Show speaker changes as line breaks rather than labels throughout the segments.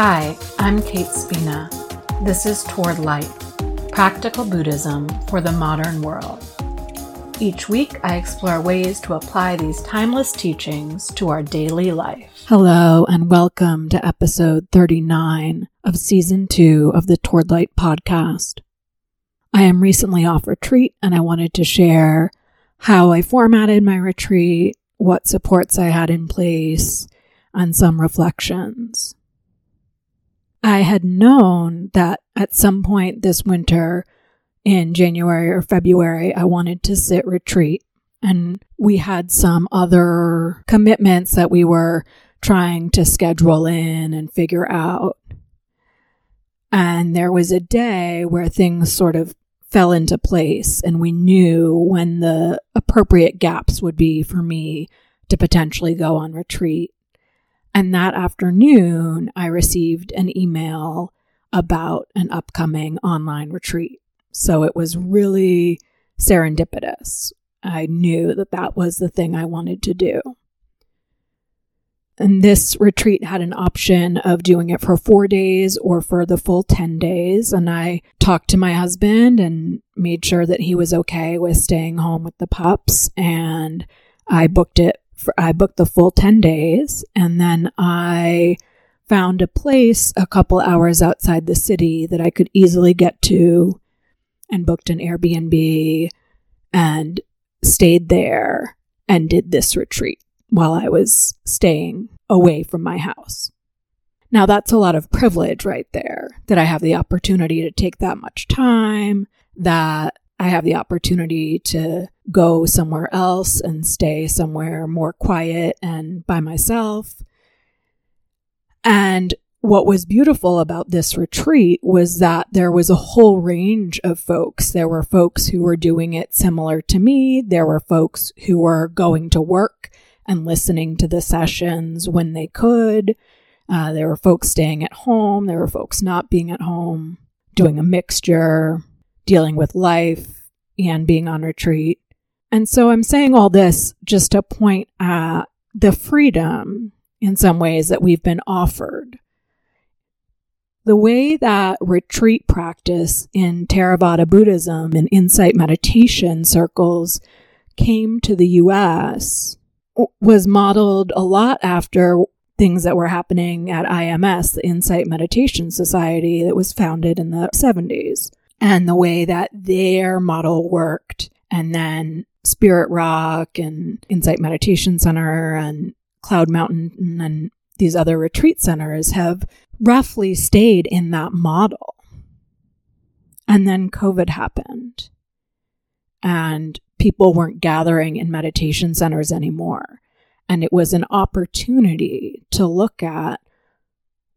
Hi, I'm Kate Spina. This is Toward Light Practical Buddhism for the Modern World. Each week, I explore ways to apply these timeless teachings to our daily life. Hello, and welcome to episode 39 of season two of the Toward Light podcast. I am recently off retreat, and I wanted to share how I formatted my retreat, what supports I had in place, and some reflections. I had known that at some point this winter, in January or February, I wanted to sit retreat. And we had some other commitments that we were trying to schedule in and figure out. And there was a day where things sort of fell into place and we knew when the appropriate gaps would be for me to potentially go on retreat. And that afternoon, I received an email about an upcoming online retreat. So it was really serendipitous. I knew that that was the thing I wanted to do. And this retreat had an option of doing it for four days or for the full 10 days. And I talked to my husband and made sure that he was okay with staying home with the pups. And I booked it for, I booked the full 10 days. And then I found a place a couple hours outside the city that I could easily get to and booked an Airbnb and stayed there and did this retreat while I was staying away from my house. Now that's a lot of privilege right there that I have the opportunity to take that much time, that I have the opportunity to go somewhere else and stay somewhere more quiet and by myself. And what was beautiful about this retreat was that there was a whole range of folks. There were folks who were doing it similar to me. There were folks who were going to work and listening to the sessions when they could. Uh, there were folks staying at home. There were folks not being at home, doing a mixture, dealing with life and being on retreat. And so I'm saying all this just to point at the freedom in some ways that we've been offered the way that retreat practice in Theravada Buddhism and insight meditation circles came to the US was modeled a lot after things that were happening at IMS, the Insight Meditation Society that was founded in the 70s, and the way that their model worked. And then Spirit Rock and Insight Meditation Center and Cloud Mountain and these other retreat centers have roughly stayed in that model. And then COVID happened and people weren't gathering in meditation centers anymore. And it was an opportunity to look at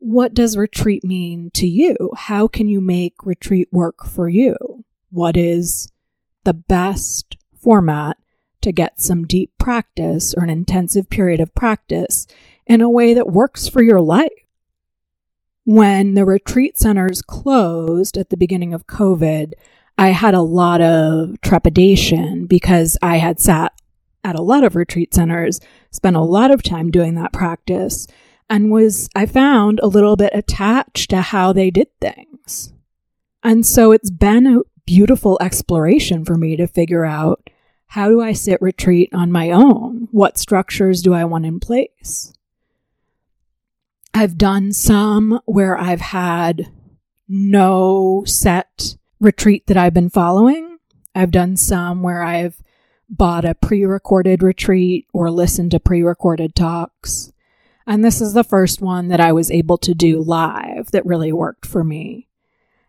what does retreat mean to you? How can you make retreat work for you? What is the best format to get some deep practice or an intensive period of practice in a way that works for your life? when the retreat centers closed at the beginning of COVID, I had a lot of trepidation because I had sat at a lot of retreat centers, spent a lot of time doing that practice, and was, I found, a little bit attached to how they did things. And so it's been a beautiful exploration for me to figure out how do I sit retreat on my own? What structures do I want in place? I've done some where I've had no set retreat that I've been following. I've done some where I've bought a pre recorded retreat or listened to pre recorded talks. And this is the first one that I was able to do live that really worked for me.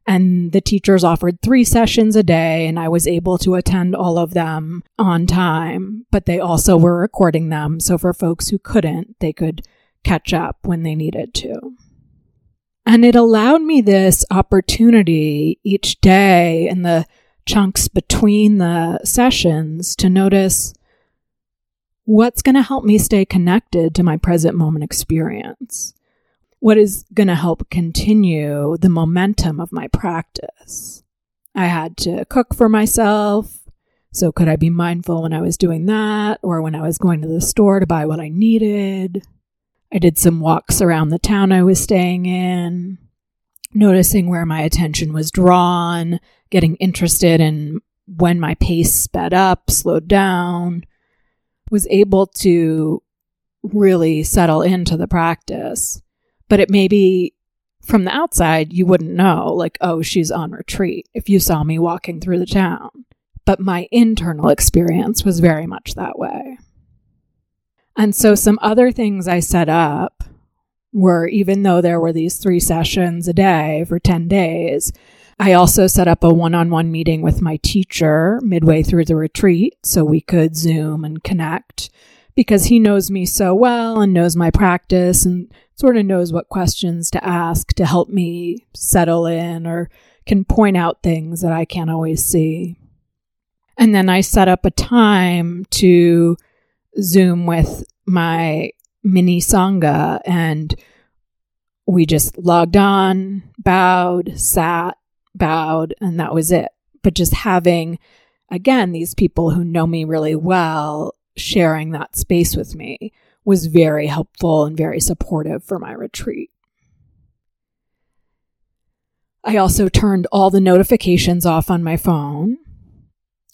And the teachers offered three sessions a day, and I was able to attend all of them on time, but they also were recording them. So for folks who couldn't, they could catch up when they needed to. And it allowed me this opportunity each day in the chunks between the sessions to notice what's going to help me stay connected to my present moment experience. What is going to help continue the momentum of my practice? I had to cook for myself. So could I be mindful when I was doing that or when I was going to the store to buy what I needed? I did some walks around the town I was staying in, noticing where my attention was drawn, getting interested in when my pace sped up, slowed down, was able to really settle into the practice. But it may be from the outside, you wouldn't know, like, oh, she's on retreat if you saw me walking through the town. But my internal experience was very much that way. And so, some other things I set up were even though there were these three sessions a day for 10 days, I also set up a one on one meeting with my teacher midway through the retreat so we could Zoom and connect because he knows me so well and knows my practice and sort of knows what questions to ask to help me settle in or can point out things that I can't always see. And then I set up a time to Zoom with my mini Sangha and we just logged on, bowed, sat, bowed, and that was it. But just having, again, these people who know me really well sharing that space with me was very helpful and very supportive for my retreat. I also turned all the notifications off on my phone.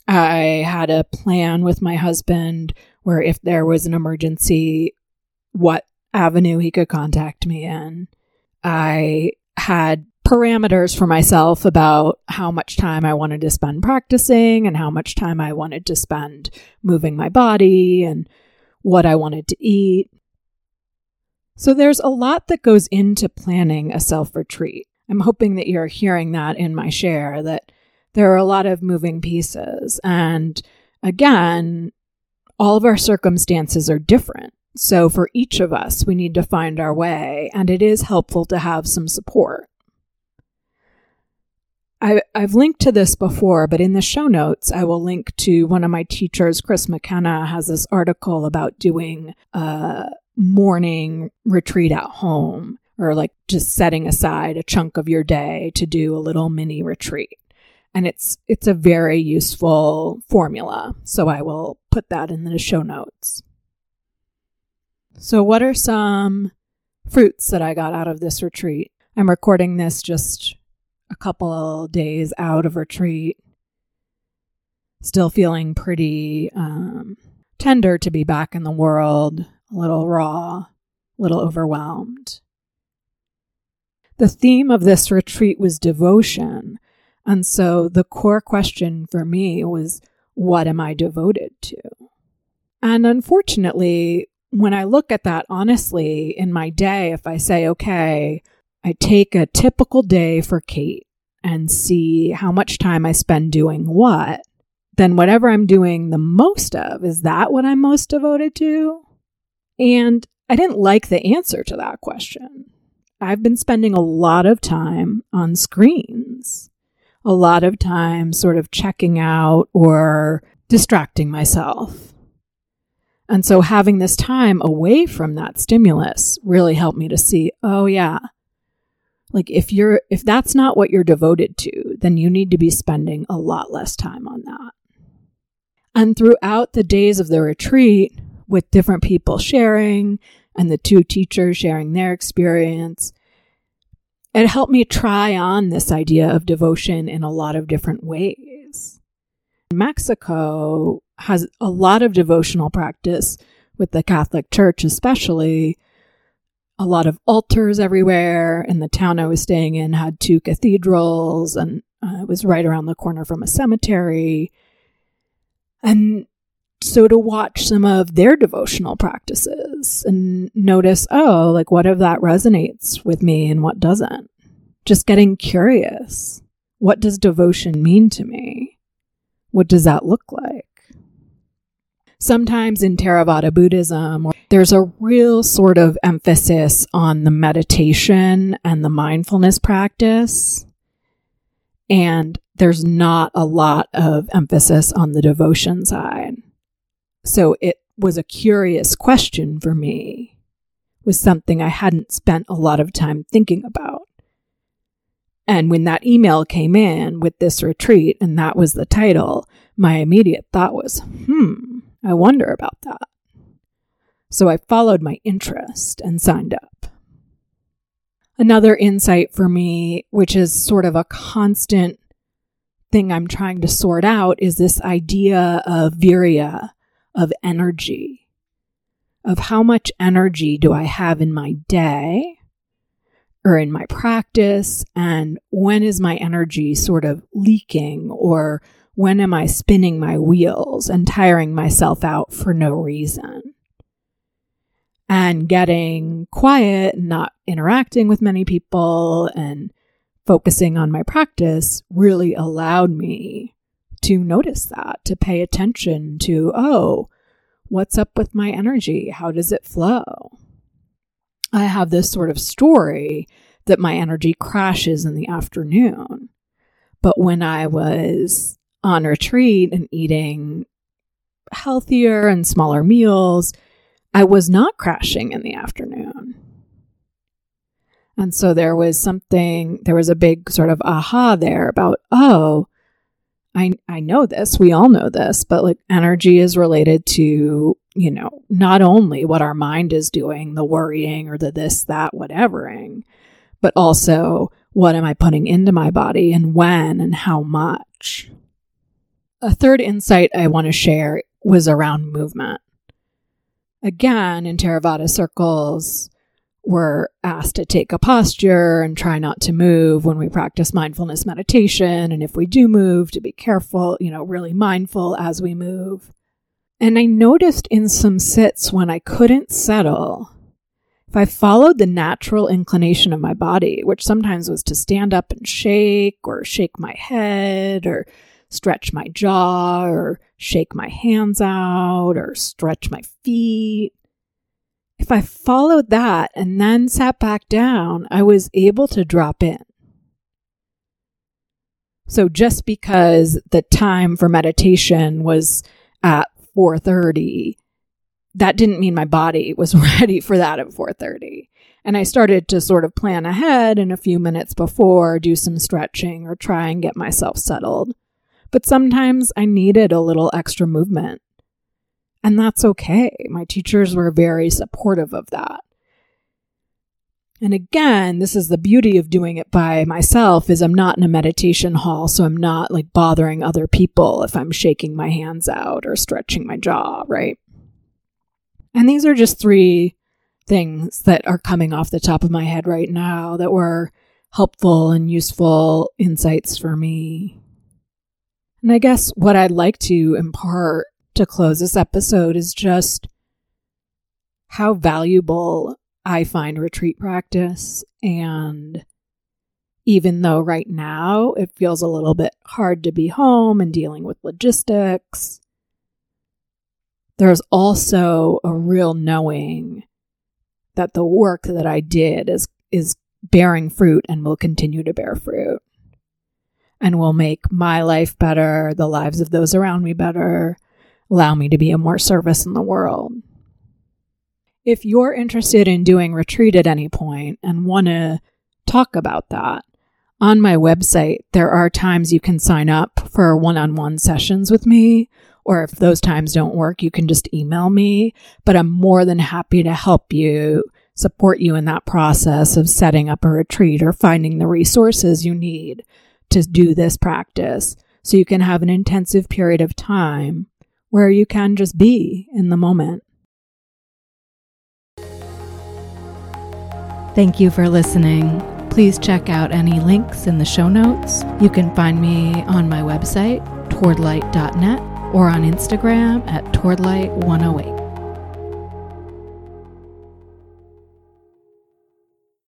I had a plan with my husband where if there was an emergency, what avenue he could contact me in. I had parameters for myself about how much time I wanted to spend practicing and how much time I wanted to spend moving my body and what I wanted to eat. So there's a lot that goes into planning a self retreat. I'm hoping that you're hearing that in my share, that there are a lot of moving pieces. And again, all of our circumstances are different. So for each of us, we need to find our way, and it is helpful to have some support. I, have linked to this before, but in the show notes, I will link to one of my teachers, Chris McKenna, has this article about doing a morning retreat at home or like just setting aside a chunk of your day to do a little mini retreat. And it's, it's a very useful formula. So I will put that in the show notes. So what are some fruits that I got out of this retreat? I'm recording this just a couple days out of retreat, still feeling pretty um, tender to be back in the world, a little raw, a little overwhelmed. The theme of this retreat was devotion. And so the core question for me was, what am I devoted to? And unfortunately, when I look at that honestly in my day, if I say, okay, I take a typical day for Kate and see how much time I spend doing what, then whatever I'm doing the most of, is that what I'm most devoted to? And I didn't like the answer to that question. I've been spending a lot of time on screens, a lot of time sort of checking out or distracting myself. And so having this time away from that stimulus really helped me to see, oh yeah, like if you're if that's not what you're devoted to, then you need to be spending a lot less time on that. And throughout the days of the retreat, with different people sharing and the two teachers sharing their experience, it helped me try on this idea of devotion in a lot of different ways. Mexico has a lot of devotional practice with the Catholic Church, especially a lot of altars everywhere. And the town I was staying in had two cathedrals, and uh, it was right around the corner from a cemetery. And so to watch some of their devotional practices and notice, oh, like what of that resonates with me and what doesn't? Just getting curious. What does devotion mean to me? What does that look like? Sometimes in Theravada Buddhism, there's a real sort of emphasis on the meditation and the mindfulness practice. And there's not a lot of emphasis on the devotion side. So it was a curious question for me, was something I hadn't spent a lot of time thinking about. And when that email came in with this retreat and that was the title, my immediate thought was, hmm, I wonder about that. So I followed my interest and signed up. Another insight for me, which is sort of a constant thing I'm trying to sort out, is this idea of virya, of energy, of how much energy do I have in my day or in my practice, and when is my energy sort of leaking, or when am I spinning my wheels and tiring myself out for no reason? And getting quiet and not interacting with many people and focusing on my practice really allowed me to notice that, to pay attention to, oh, what's up with my energy? How does it flow? I have this sort of story that my energy crashes in the afternoon. But when I was on retreat and eating healthier and smaller meals, I was not crashing in the afternoon. And so there was something, there was a big sort of aha there about, oh, I, I know this, we all know this, but like energy is related to, you know, not only what our mind is doing, the worrying or the this, that, whatevering, but also what am I putting into my body and when and how much. A third insight I want to share was around movement again in Theravada circles, we're asked to take a posture and try not to move when we practice mindfulness meditation. And if we do move, to be careful, you know, really mindful as we move. And I noticed in some sits when I couldn't settle, if I followed the natural inclination of my body, which sometimes was to stand up and shake or shake my head or stretch my jaw or shake my hands out or stretch my feet. If I followed that and then sat back down, I was able to drop in. So just because the time for meditation was at 4:30, that didn't mean my body was ready for that at 4:30. And I started to sort of plan ahead and a few minutes before do some stretching or try and get myself settled but sometimes I needed a little extra movement. And that's okay. My teachers were very supportive of that. And again, this is the beauty of doing it by myself is I'm not in a meditation hall, so I'm not like bothering other people if I'm shaking my hands out or stretching my jaw, right? And these are just three things that are coming off the top of my head right now that were helpful and useful insights for me. And I guess what I'd like to impart to close this episode is just how valuable I find retreat practice. And even though right now it feels a little bit hard to be home and dealing with logistics, there's also a real knowing that the work that I did is, is bearing fruit and will continue to bear fruit and will make my life better, the lives of those around me better, allow me to be of more service in the world. If you're interested in doing retreat at any point and want to talk about that, on my website, there are times you can sign up for one on one sessions with me. Or if those times don't work, you can just email me. But I'm more than happy to help you, support you in that process of setting up a retreat or finding the resources you need to do this practice so you can have an intensive period of time where you can just be in the moment. Thank you for listening. Please check out any links in the show notes. You can find me on my website, towardlight.net, or on Instagram at towardlight108.